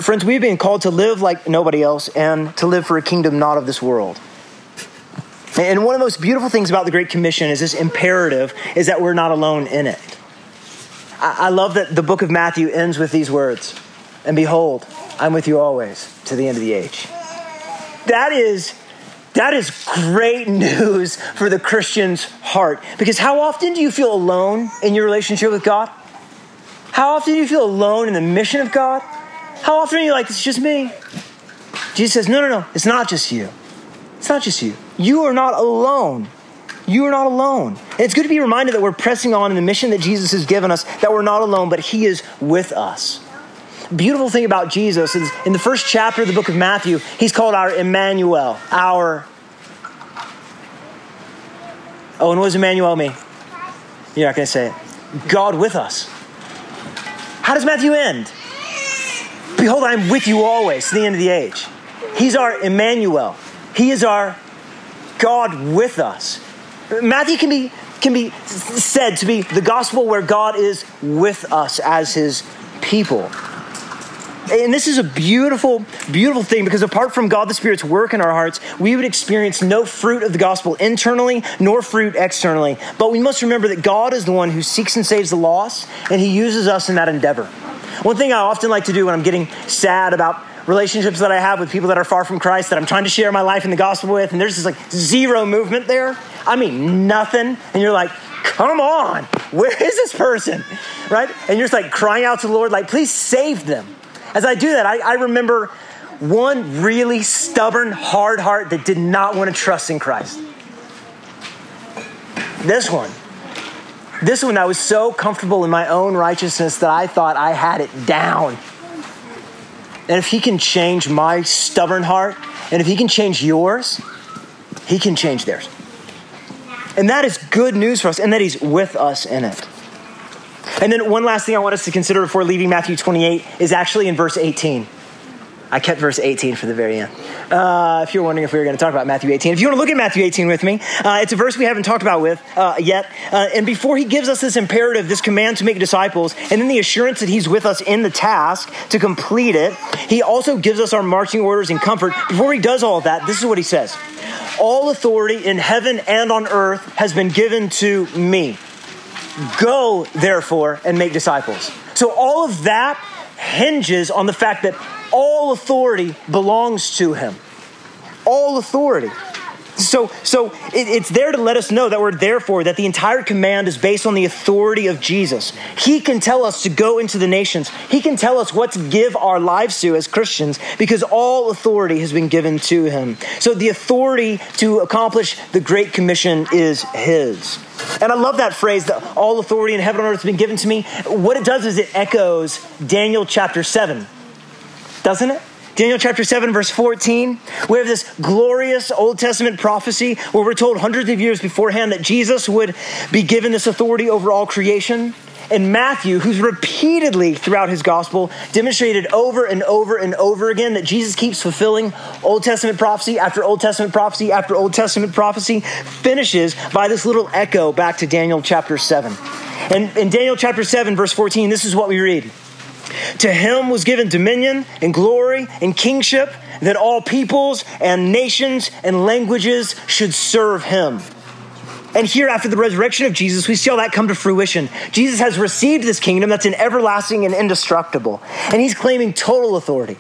Friends, we've been called to live like nobody else and to live for a kingdom not of this world. And one of the most beautiful things about the Great Commission is this imperative is that we're not alone in it. I love that the book of Matthew ends with these words And behold, I'm with you always to the end of the age. That is. That is great news for the Christian's heart. Because how often do you feel alone in your relationship with God? How often do you feel alone in the mission of God? How often are you like, it's just me? Jesus says, no, no, no, it's not just you. It's not just you. You are not alone. You are not alone. And it's good to be reminded that we're pressing on in the mission that Jesus has given us, that we're not alone, but He is with us. Beautiful thing about Jesus is in the first chapter of the book of Matthew, He's called our Emmanuel, our. Oh, and what does Emmanuel mean? You're not going to say it. God with us. How does Matthew end? Behold, I am with you always to the end of the age. He's our Emmanuel. He is our God with us. Matthew can be, can be said to be the gospel where God is with us as his people. And this is a beautiful, beautiful thing because apart from God the Spirit's work in our hearts, we would experience no fruit of the gospel internally nor fruit externally. But we must remember that God is the one who seeks and saves the lost, and he uses us in that endeavor. One thing I often like to do when I'm getting sad about relationships that I have with people that are far from Christ that I'm trying to share my life in the gospel with, and there's just like zero movement there. I mean, nothing. And you're like, come on, where is this person? Right? And you're just like crying out to the Lord, like, please save them. As I do that, I, I remember one really stubborn, hard heart that did not want to trust in Christ. This one. This one, I was so comfortable in my own righteousness that I thought I had it down. And if He can change my stubborn heart, and if He can change yours, He can change theirs. And that is good news for us, and that He's with us in it. And then one last thing I want us to consider before leaving Matthew 28 is actually in verse 18. I kept verse 18 for the very end. Uh, if you're wondering if we were going to talk about Matthew 18, if you want to look at Matthew 18 with me, uh, it's a verse we haven't talked about with uh, yet. Uh, and before he gives us this imperative, this command to make disciples, and then the assurance that he's with us in the task to complete it, he also gives us our marching orders and comfort. Before he does all of that, this is what he says All authority in heaven and on earth has been given to me. Go, therefore, and make disciples. So all of that hinges on the fact that all authority belongs to him. All authority. So, so it, it's there to let us know that we're therefore that the entire command is based on the authority of Jesus. He can tell us to go into the nations. He can tell us what to give our lives to as Christians because all authority has been given to him. So the authority to accomplish the Great Commission is his. And I love that phrase that all authority in heaven and earth has been given to me. What it does is it echoes Daniel chapter 7, doesn't it? Daniel chapter 7, verse 14, we have this glorious Old Testament prophecy where we're told hundreds of years beforehand that Jesus would be given this authority over all creation. And Matthew, who's repeatedly throughout his gospel demonstrated over and over and over again that Jesus keeps fulfilling Old Testament prophecy after Old Testament prophecy after Old Testament prophecy, finishes by this little echo back to Daniel chapter 7. And in Daniel chapter 7, verse 14, this is what we read. To him was given dominion and glory and kingship that all peoples and nations and languages should serve him. And here, after the resurrection of Jesus, we see all that come to fruition. Jesus has received this kingdom that's an everlasting and indestructible. And he's claiming total authority.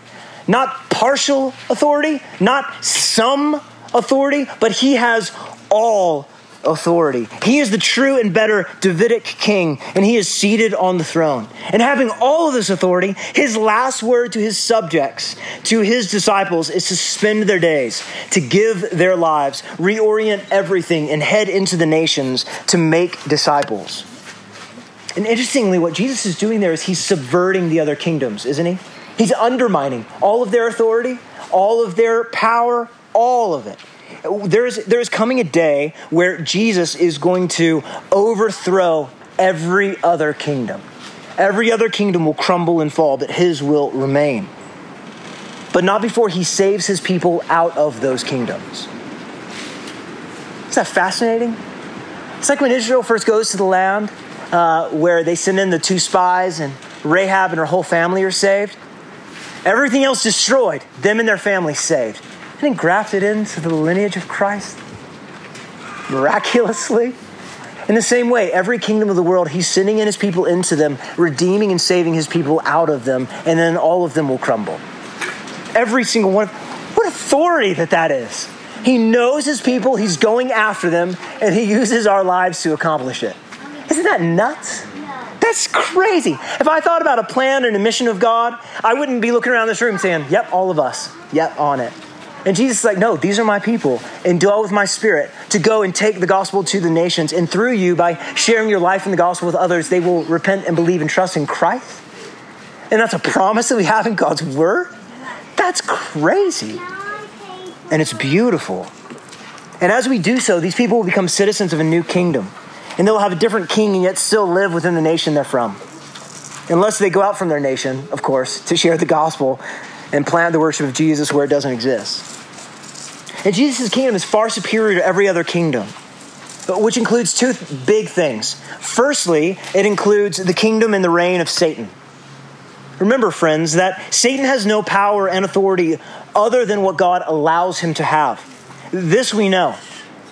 Not partial authority, not some authority, but he has all authority. He is the true and better Davidic king, and he is seated on the throne. And having all of this authority, his last word to his subjects, to his disciples, is to spend their days, to give their lives, reorient everything, and head into the nations to make disciples. And interestingly, what Jesus is doing there is he's subverting the other kingdoms, isn't he? He's undermining all of their authority, all of their power, all of it there's, there's coming a day where Jesus is going to overthrow every other kingdom. Every other kingdom will crumble and fall, but his will remain. But not before he saves his people out of those kingdoms. Isn't that fascinating? It's like when Israel first goes to the land uh, where they send in the two spies and Rahab and her whole family are saved. Everything else destroyed, them and their family saved and grafted into the lineage of Christ miraculously. In the same way, every kingdom of the world, he's sending in his people into them, redeeming and saving his people out of them, and then all of them will crumble. Every single one. What authority that that is. He knows his people, he's going after them, and he uses our lives to accomplish it. Isn't that nuts? That's crazy. If I thought about a plan and a mission of God, I wouldn't be looking around this room saying, Yep, all of us. Yep, on it. And Jesus is like, no, these are my people, and dwell with my spirit to go and take the gospel to the nations. And through you, by sharing your life in the gospel with others, they will repent and believe and trust in Christ. And that's a promise that we have in God's word. That's crazy. And it's beautiful. And as we do so, these people will become citizens of a new kingdom. And they'll have a different king and yet still live within the nation they're from. Unless they go out from their nation, of course, to share the gospel and plant the worship of Jesus where it doesn't exist. And Jesus' kingdom is far superior to every other kingdom, which includes two big things. Firstly, it includes the kingdom and the reign of Satan. Remember, friends, that Satan has no power and authority other than what God allows him to have. This we know.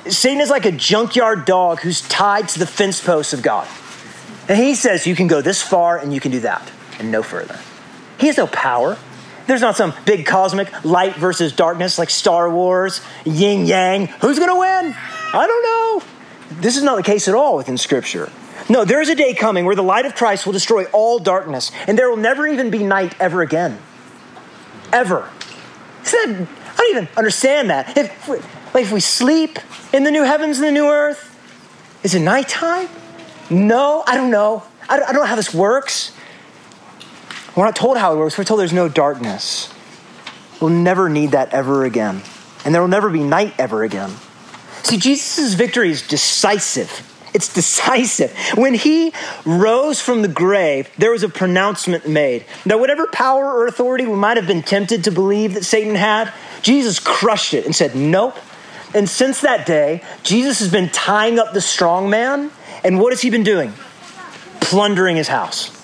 Satan is like a junkyard dog who's tied to the fence posts of God. And he says, You can go this far and you can do that, and no further. He has no power. There's not some big cosmic light versus darkness like Star Wars, yin yang. Who's going to win? I don't know. This is not the case at all within Scripture. No, there is a day coming where the light of Christ will destroy all darkness, and there will never even be night ever again. Ever. That, I don't even understand that. If, like if we sleep in the new heavens and the new earth, is it nighttime? No, I don't know. I don't, I don't know how this works. We're not told how it works. We're told there's no darkness. We'll never need that ever again. And there will never be night ever again. See, Jesus' victory is decisive. It's decisive. When he rose from the grave, there was a pronouncement made. that whatever power or authority we might have been tempted to believe that Satan had, Jesus crushed it and said, Nope. And since that day, Jesus has been tying up the strong man. And what has he been doing? Plundering his house.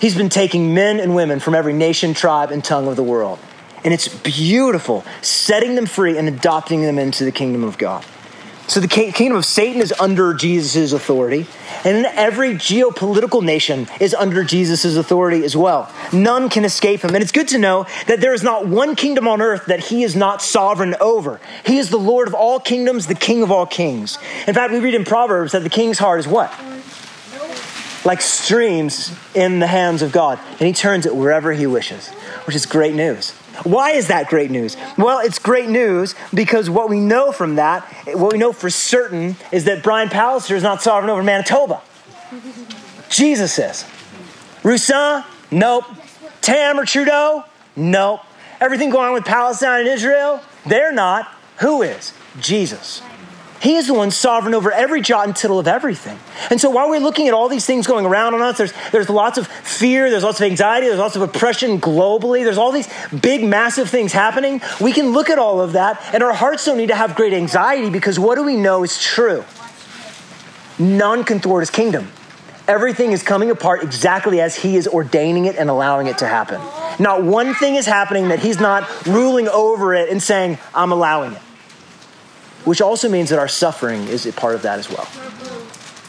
He's been taking men and women from every nation, tribe, and tongue of the world. And it's beautiful, setting them free and adopting them into the kingdom of God. So the kingdom of Satan is under Jesus' authority, and every geopolitical nation is under Jesus' authority as well. None can escape him. And it's good to know that there is not one kingdom on earth that he is not sovereign over. He is the Lord of all kingdoms, the King of all kings. In fact, we read in Proverbs that the king's heart is what? Like streams in the hands of God, and he turns it wherever he wishes, which is great news. Why is that great news? Well, it's great news because what we know from that, what we know for certain, is that Brian Pallister is not sovereign over Manitoba. Jesus is. Roussin? Nope. Tam or Trudeau? Nope. Everything going on with Palestine and Israel? They're not. Who is? Jesus. He is the one sovereign over every jot and tittle of everything. And so while we're looking at all these things going around on us, there's, there's lots of fear, there's lots of anxiety, there's lots of oppression globally, there's all these big, massive things happening. We can look at all of that, and our hearts don't need to have great anxiety because what do we know is true? None can thwart his kingdom. Everything is coming apart exactly as he is ordaining it and allowing it to happen. Not one thing is happening that he's not ruling over it and saying, I'm allowing it which also means that our suffering is a part of that as well.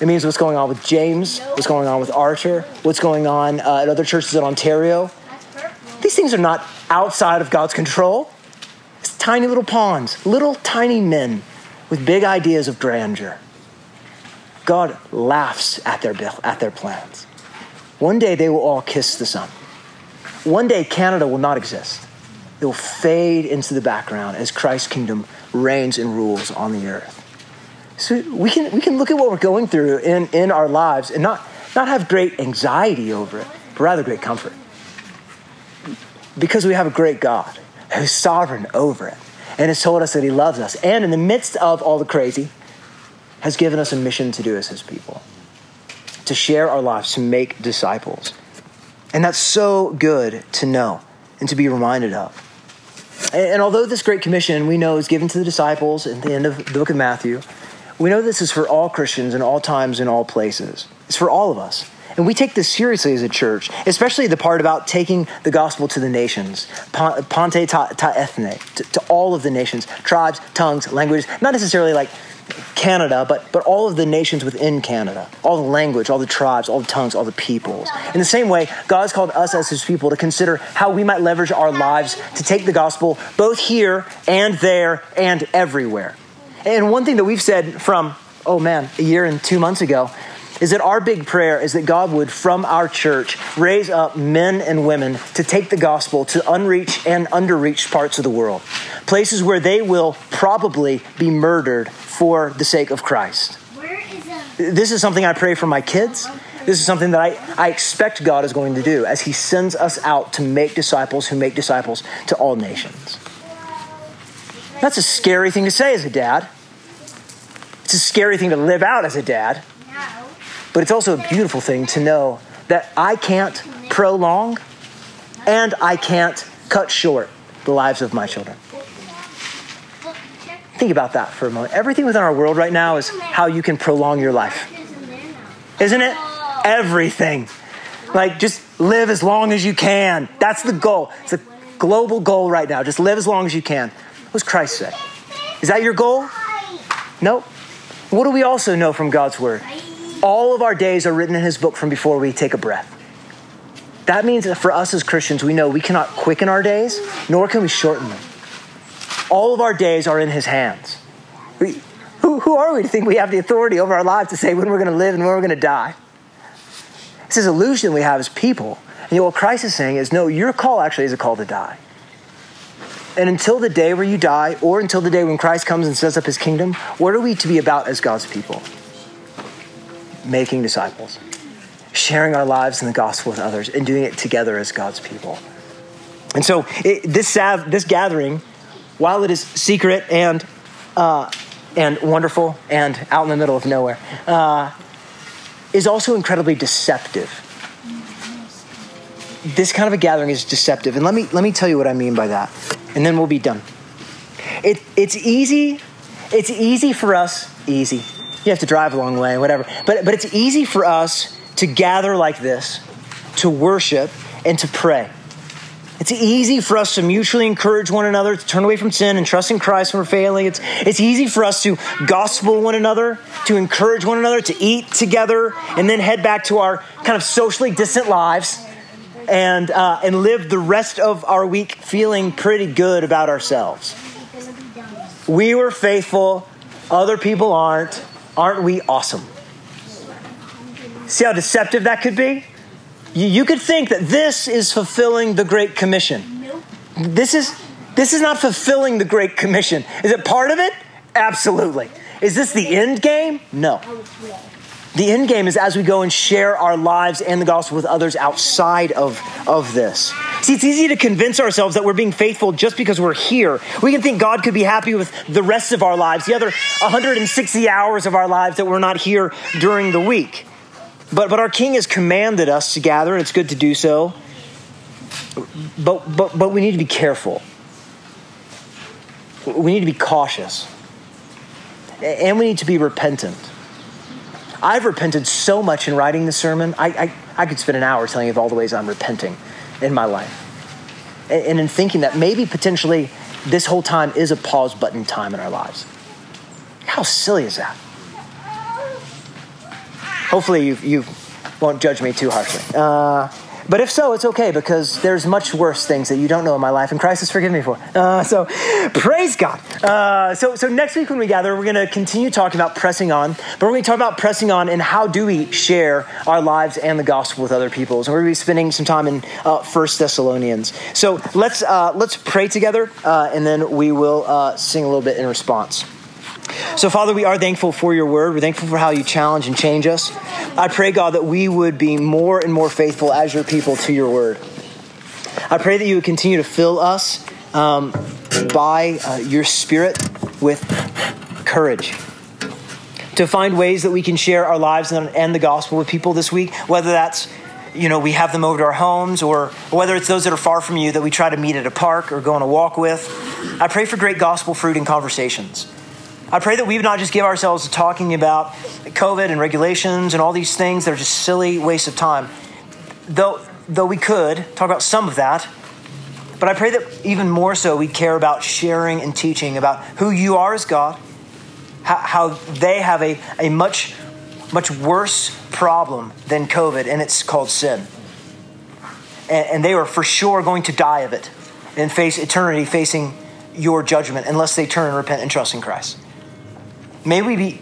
It means what's going on with James, what's going on with Archer, what's going on uh, at other churches in Ontario. These things are not outside of God's control. It's tiny little pawns, little tiny men with big ideas of grandeur. God laughs at their, at their plans. One day they will all kiss the Son. One day Canada will not exist. It will fade into the background as Christ's kingdom reigns and rules on the earth. So we can, we can look at what we're going through in, in our lives and not, not have great anxiety over it, but rather great comfort. Because we have a great God who's sovereign over it and has told us that he loves us. And in the midst of all the crazy, has given us a mission to do as his people to share our lives, to make disciples. And that's so good to know and to be reminded of. And although this Great Commission we know is given to the disciples at the end of the book of Matthew, we know this is for all Christians in all times and all places. It's for all of us. And we take this seriously as a church, especially the part about taking the gospel to the nations, ponte ta, ta ethne, to, to all of the nations, tribes, tongues, languages, not necessarily like Canada, but, but all of the nations within Canada, all the language, all the tribes, all the tongues, all the peoples. In the same way, God has called us as his people to consider how we might leverage our lives to take the gospel both here and there and everywhere. And one thing that we've said from, oh man, a year and two months ago is that our big prayer is that God would, from our church, raise up men and women to take the gospel to unreached and underreached parts of the world, places where they will probably be murdered for the sake of Christ. This is something I pray for my kids. This is something that I, I expect God is going to do as He sends us out to make disciples who make disciples to all nations. That's a scary thing to say as a dad. It's a scary thing to live out as a dad. But it's also a beautiful thing to know that I can't prolong and I can't cut short the lives of my children. Think about that for a moment. Everything within our world right now is how you can prolong your life. Isn't it? Everything. Like, just live as long as you can. That's the goal. It's a global goal right now. Just live as long as you can. What does Christ say? Is that your goal? Nope. What do we also know from God's word? All of our days are written in his book from before we take a breath. That means that for us as Christians, we know we cannot quicken our days, nor can we shorten them. All of our days are in his hands. We, who, who are we to think we have the authority over our lives to say when we're going to live and when we're going to die? It's this illusion we have as people. And what Christ is saying is no, your call actually is a call to die. And until the day where you die, or until the day when Christ comes and sets up his kingdom, what are we to be about as God's people? making disciples, sharing our lives in the gospel with others, and doing it together as God's people. And so, it, this, this gathering, while it is secret and uh, and wonderful and out in the middle of nowhere, uh, is also incredibly deceptive. This kind of a gathering is deceptive. And let me, let me tell you what I mean by that, and then we'll be done. It, it's easy, it's easy for us, easy. You have to drive a long way, whatever. But, but it's easy for us to gather like this, to worship, and to pray. It's easy for us to mutually encourage one another to turn away from sin and trust in Christ when we're failing. It's, it's easy for us to gospel one another, to encourage one another, to eat together, and then head back to our kind of socially distant lives and, uh, and live the rest of our week feeling pretty good about ourselves. We were faithful, other people aren't. Aren't we awesome? See how deceptive that could be? You, could think that this is fulfilling the Great Commission. Nope. This is this is not fulfilling the Great Commission. Is it part of it? Absolutely. Is this the end game? No. Oh, the end game is as we go and share our lives and the gospel with others outside of, of this. See, it's easy to convince ourselves that we're being faithful just because we're here. We can think God could be happy with the rest of our lives, the other 160 hours of our lives that we're not here during the week. But, but our King has commanded us to gather, and it's good to do so. But, but, but we need to be careful. We need to be cautious. And we need to be repentant. I've repented so much in writing the sermon. I, I, I could spend an hour telling you of all the ways I'm repenting in my life. And, and in thinking that maybe potentially this whole time is a pause button time in our lives. How silly is that? Hopefully, you, you won't judge me too harshly. Uh, but if so, it's okay because there's much worse things that you don't know in my life, and Christ has forgiven me for. Uh, so, praise God. Uh, so, so next week when we gather, we're going to continue talking about pressing on, but we're going to talk about pressing on and how do we share our lives and the gospel with other people. So we're going to be spending some time in uh, First Thessalonians. So let's uh, let's pray together, uh, and then we will uh, sing a little bit in response. So, Father, we are thankful for your word. We're thankful for how you challenge and change us. I pray, God, that we would be more and more faithful as your people to your word. I pray that you would continue to fill us um, by uh, your spirit with courage to find ways that we can share our lives and, the gospel with people this week, whether that's you know, we have them over to our homes, or whether it's those that are far from you that we try to meet at a park or go on a walk with. I pray for great gospel fruit in conversations. I pray that we would not just give ourselves to talking about COVID and regulations and all these things that are just silly waste of time. Though, though we could talk about some of that, but I pray that even more so we care about sharing and teaching about who you are as God, how, how they have a, a much, much worse problem than COVID, and it's called sin. And, and they are for sure going to die of it and face eternity facing your judgment unless they turn and repent and trust in Christ. May we be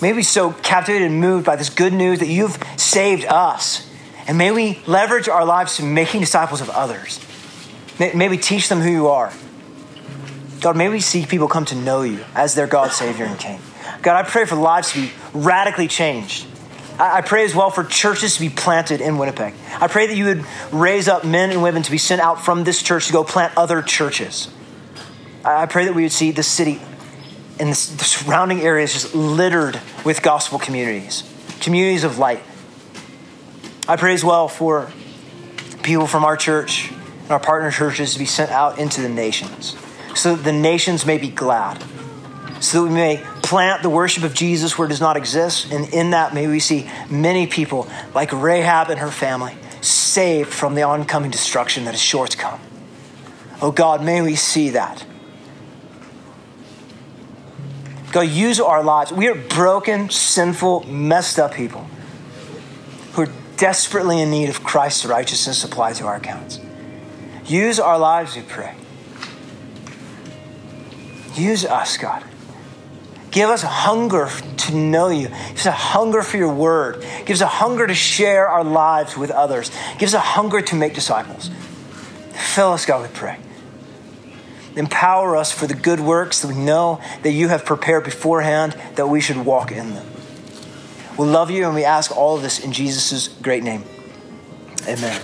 may we so captivated and moved by this good news that you've saved us. And may we leverage our lives to making disciples of others. May, may we teach them who you are. God, may we see people come to know you as their God, Savior, and King. God, I pray for lives to be radically changed. I, I pray as well for churches to be planted in Winnipeg. I pray that you would raise up men and women to be sent out from this church to go plant other churches. I, I pray that we would see the city and the surrounding areas just littered with gospel communities, communities of light. I pray as well for people from our church and our partner churches to be sent out into the nations so that the nations may be glad, so that we may plant the worship of Jesus where it does not exist. And in that, may we see many people like Rahab and her family saved from the oncoming destruction that is sure to come. Oh God, may we see that. God, use our lives. We are broken, sinful, messed up people who are desperately in need of Christ's righteousness applied to our accounts. Use our lives, we pray. Use us, God. Give us a hunger to know you. Give us a hunger for your word. Give us a hunger to share our lives with others. Give us a hunger to make disciples. Fill us, God, we pray. Empower us for the good works that we know that you have prepared beforehand that we should walk in them. We love you and we ask all of this in Jesus' great name. Amen.